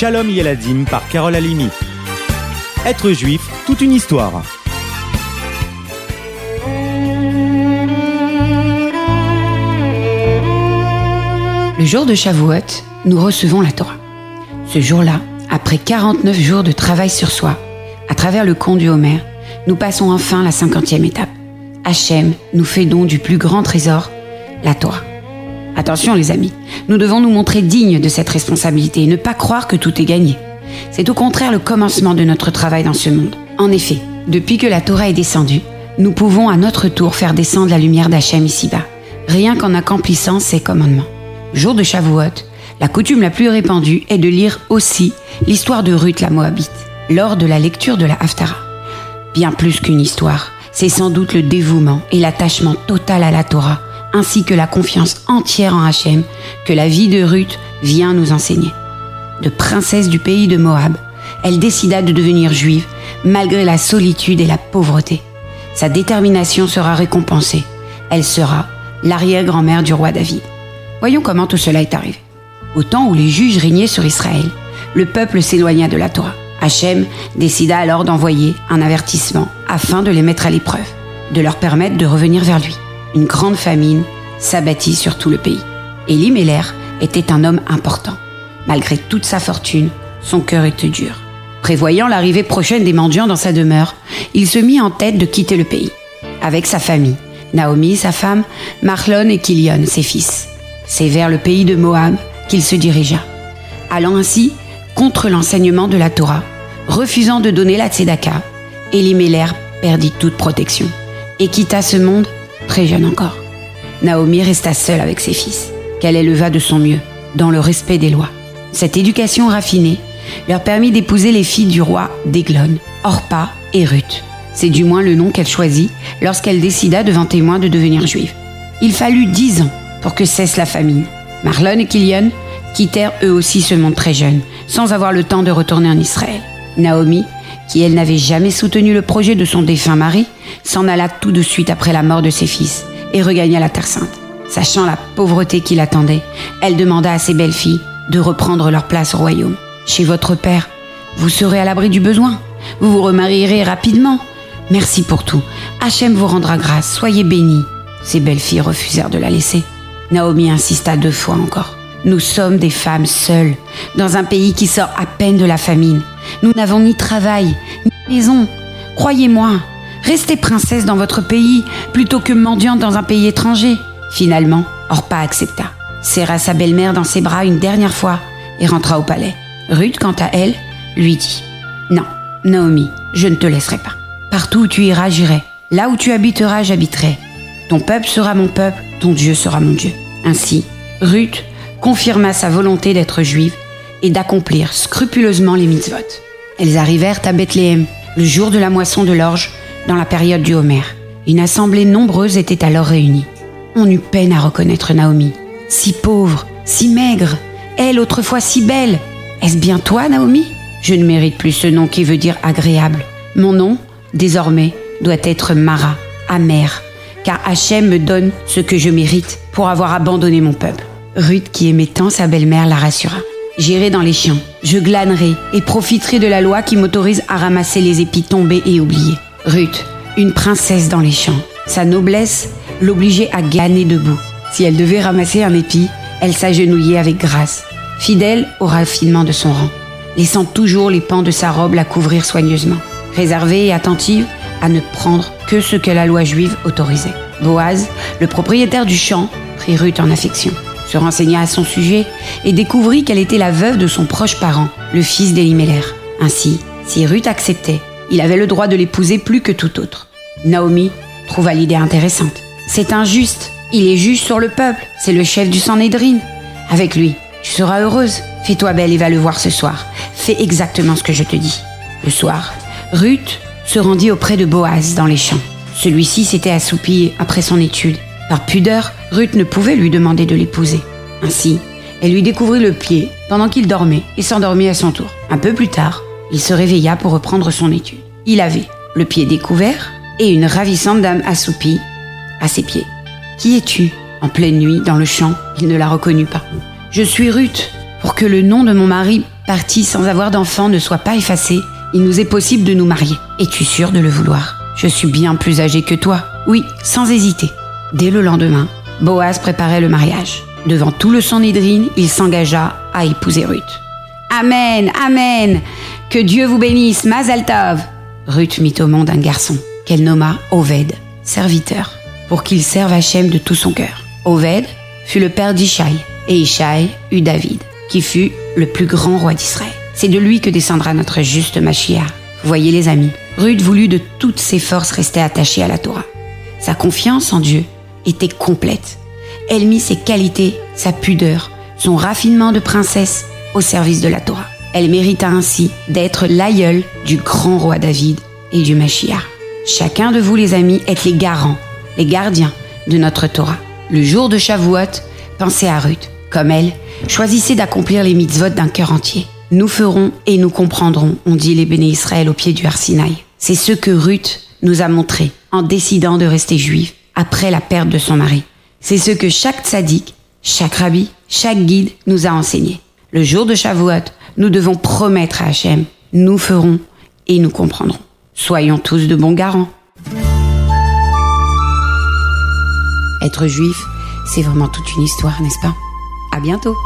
Shalom Yeladim par Carole Alimi. Être juif, toute une histoire. Le jour de Shavuot, nous recevons la Torah. Ce jour-là, après 49 jours de travail sur soi, à travers le conte du Homer, nous passons enfin la cinquantième étape. Hachem nous fait don du plus grand trésor, la Torah. Attention les amis, nous devons nous montrer dignes de cette responsabilité et ne pas croire que tout est gagné. C'est au contraire le commencement de notre travail dans ce monde. En effet, depuis que la Torah est descendue, nous pouvons à notre tour faire descendre la lumière d'Hachem ici-bas, rien qu'en accomplissant ses commandements. Jour de Shavuot, la coutume la plus répandue est de lire aussi l'histoire de Ruth la Moabite, lors de la lecture de la Haftara. Bien plus qu'une histoire, c'est sans doute le dévouement et l'attachement total à la Torah, ainsi que la confiance entière en Hachem que la vie de Ruth vient nous enseigner. De princesse du pays de Moab, elle décida de devenir juive malgré la solitude et la pauvreté. Sa détermination sera récompensée. Elle sera l'arrière-grand-mère du roi David. Voyons comment tout cela est arrivé. Au temps où les juges régnaient sur Israël, le peuple s'éloigna de la Torah. Hachem décida alors d'envoyer un avertissement afin de les mettre à l'épreuve, de leur permettre de revenir vers lui. Une grande famine s'abattit sur tout le pays. Élie était un homme important. Malgré toute sa fortune, son cœur était dur. Prévoyant l'arrivée prochaine des mendiants dans sa demeure, il se mit en tête de quitter le pays, avec sa famille, Naomi, sa femme, Marlon et Kilion, ses fils. C'est vers le pays de Moab qu'il se dirigea, allant ainsi contre l'enseignement de la Torah, refusant de donner la tzedaka, Elimelech perdit toute protection et quitta ce monde très jeune encore. Naomi resta seule avec ses fils, qu'elle éleva de son mieux, dans le respect des lois. Cette éducation raffinée leur permit d'épouser les filles du roi d'Eglon, Orpa et Ruth. C'est du moins le nom qu'elle choisit lorsqu'elle décida devant témoin de devenir juive. Il fallut dix ans pour que cesse la famine. Marlon et Kilian quittèrent eux aussi ce monde très jeune, sans avoir le temps de retourner en Israël. Naomi, qui elle n'avait jamais soutenu le projet de son défunt mari, s'en alla tout de suite après la mort de ses fils et regagna la Terre Sainte. Sachant la pauvreté qui l'attendait, elle demanda à ses belles filles de reprendre leur place au royaume. Chez votre père, vous serez à l'abri du besoin. Vous vous remarierez rapidement. Merci pour tout. Hachem vous rendra grâce. Soyez bénis. Ses belles filles refusèrent de la laisser. Naomi insista deux fois encore. Nous sommes des femmes seules, dans un pays qui sort à peine de la famine. Nous n'avons ni travail, ni maison. Croyez-moi, restez princesse dans votre pays plutôt que mendiante dans un pays étranger. Finalement, Orpa accepta, serra sa belle-mère dans ses bras une dernière fois et rentra au palais. Ruth, quant à elle, lui dit Non, Naomi, je ne te laisserai pas. Partout où tu iras, j'irai. Là où tu habiteras, j'habiterai. Ton peuple sera mon peuple, ton Dieu sera mon Dieu. Ainsi, Ruth confirma sa volonté d'être juive et d'accomplir scrupuleusement les mitzvot. Elles arrivèrent à Bethléem, le jour de la moisson de l'orge, dans la période du Homer. Une assemblée nombreuse était alors réunie. On eut peine à reconnaître Naomi. Si pauvre, si maigre, elle autrefois si belle. Est-ce bien toi, Naomi? Je ne mérite plus ce nom qui veut dire agréable. Mon nom, désormais, doit être Mara, amère, car Hachem me donne ce que je mérite pour avoir abandonné mon peuple. Ruth, qui aimait tant sa belle-mère, la rassura. J'irai dans les champs, je glanerai et profiterai de la loi qui m'autorise à ramasser les épis tombés et oubliés. Ruth, une princesse dans les champs. Sa noblesse l'obligeait à glaner debout. Si elle devait ramasser un épi, elle s'agenouillait avec grâce, fidèle au raffinement de son rang, laissant toujours les pans de sa robe la couvrir soigneusement, réservée et attentive à ne prendre que ce que la loi juive autorisait. Boaz, le propriétaire du champ, prit Ruth en affection se renseigna à son sujet et découvrit qu'elle était la veuve de son proche parent, le fils d'Elimelech. Ainsi, si Ruth acceptait, il avait le droit de l'épouser plus que tout autre. Naomi trouva l'idée intéressante. C'est injuste, il est juge sur le peuple, c'est le chef du Sanhédrin. Avec lui, tu seras heureuse. Fais-toi belle et va le voir ce soir. Fais exactement ce que je te dis. Le soir, Ruth se rendit auprès de Boaz dans les champs. Celui-ci s'était assoupi après son étude. Par pudeur, Ruth ne pouvait lui demander de l'épouser. Ainsi, elle lui découvrit le pied pendant qu'il dormait et s'endormit à son tour. Un peu plus tard, il se réveilla pour reprendre son étude. Il avait le pied découvert et une ravissante dame assoupie à ses pieds. Qui es-tu? En pleine nuit, dans le champ, il ne la reconnut pas. Je suis Ruth. Pour que le nom de mon mari parti sans avoir d'enfant ne soit pas effacé, il nous est possible de nous marier. Es-tu sûr de le vouloir? Je suis bien plus âgé que toi. Oui, sans hésiter. Dès le lendemain, Boaz préparait le mariage. Devant tout le Sanhédrin, il s'engagea à épouser Ruth. Amen, Amen. Que Dieu vous bénisse, Mazaltov. Ruth mit au monde un garçon qu'elle nomma Oved, serviteur, pour qu'il serve Hachem de tout son cœur. Oved fut le père d'Ishaï, et Ishaï eut David, qui fut le plus grand roi d'Israël. C'est de lui que descendra notre juste Machia. Voyez les amis, Ruth voulut de toutes ses forces rester attachée à la Torah. Sa confiance en Dieu était complète. Elle mit ses qualités, sa pudeur, son raffinement de princesse au service de la Torah. Elle mérita ainsi d'être l'aïeule du grand roi David et du Mashiach. Chacun de vous, les amis, êtes les garants, les gardiens de notre Torah. Le jour de Shavuot, pensez à Ruth. Comme elle, choisissez d'accomplir les mitzvot d'un cœur entier. Nous ferons et nous comprendrons, ont dit les béné Israël au pied du Arsinaï. C'est ce que Ruth nous a montré en décidant de rester juive après la perte de son mari. C'est ce que chaque tzaddik, chaque rabbi, chaque guide nous a enseigné. Le jour de Shavuot, nous devons promettre à Hachem, nous ferons et nous comprendrons. Soyons tous de bons garants. Être juif, c'est vraiment toute une histoire, n'est-ce pas? À bientôt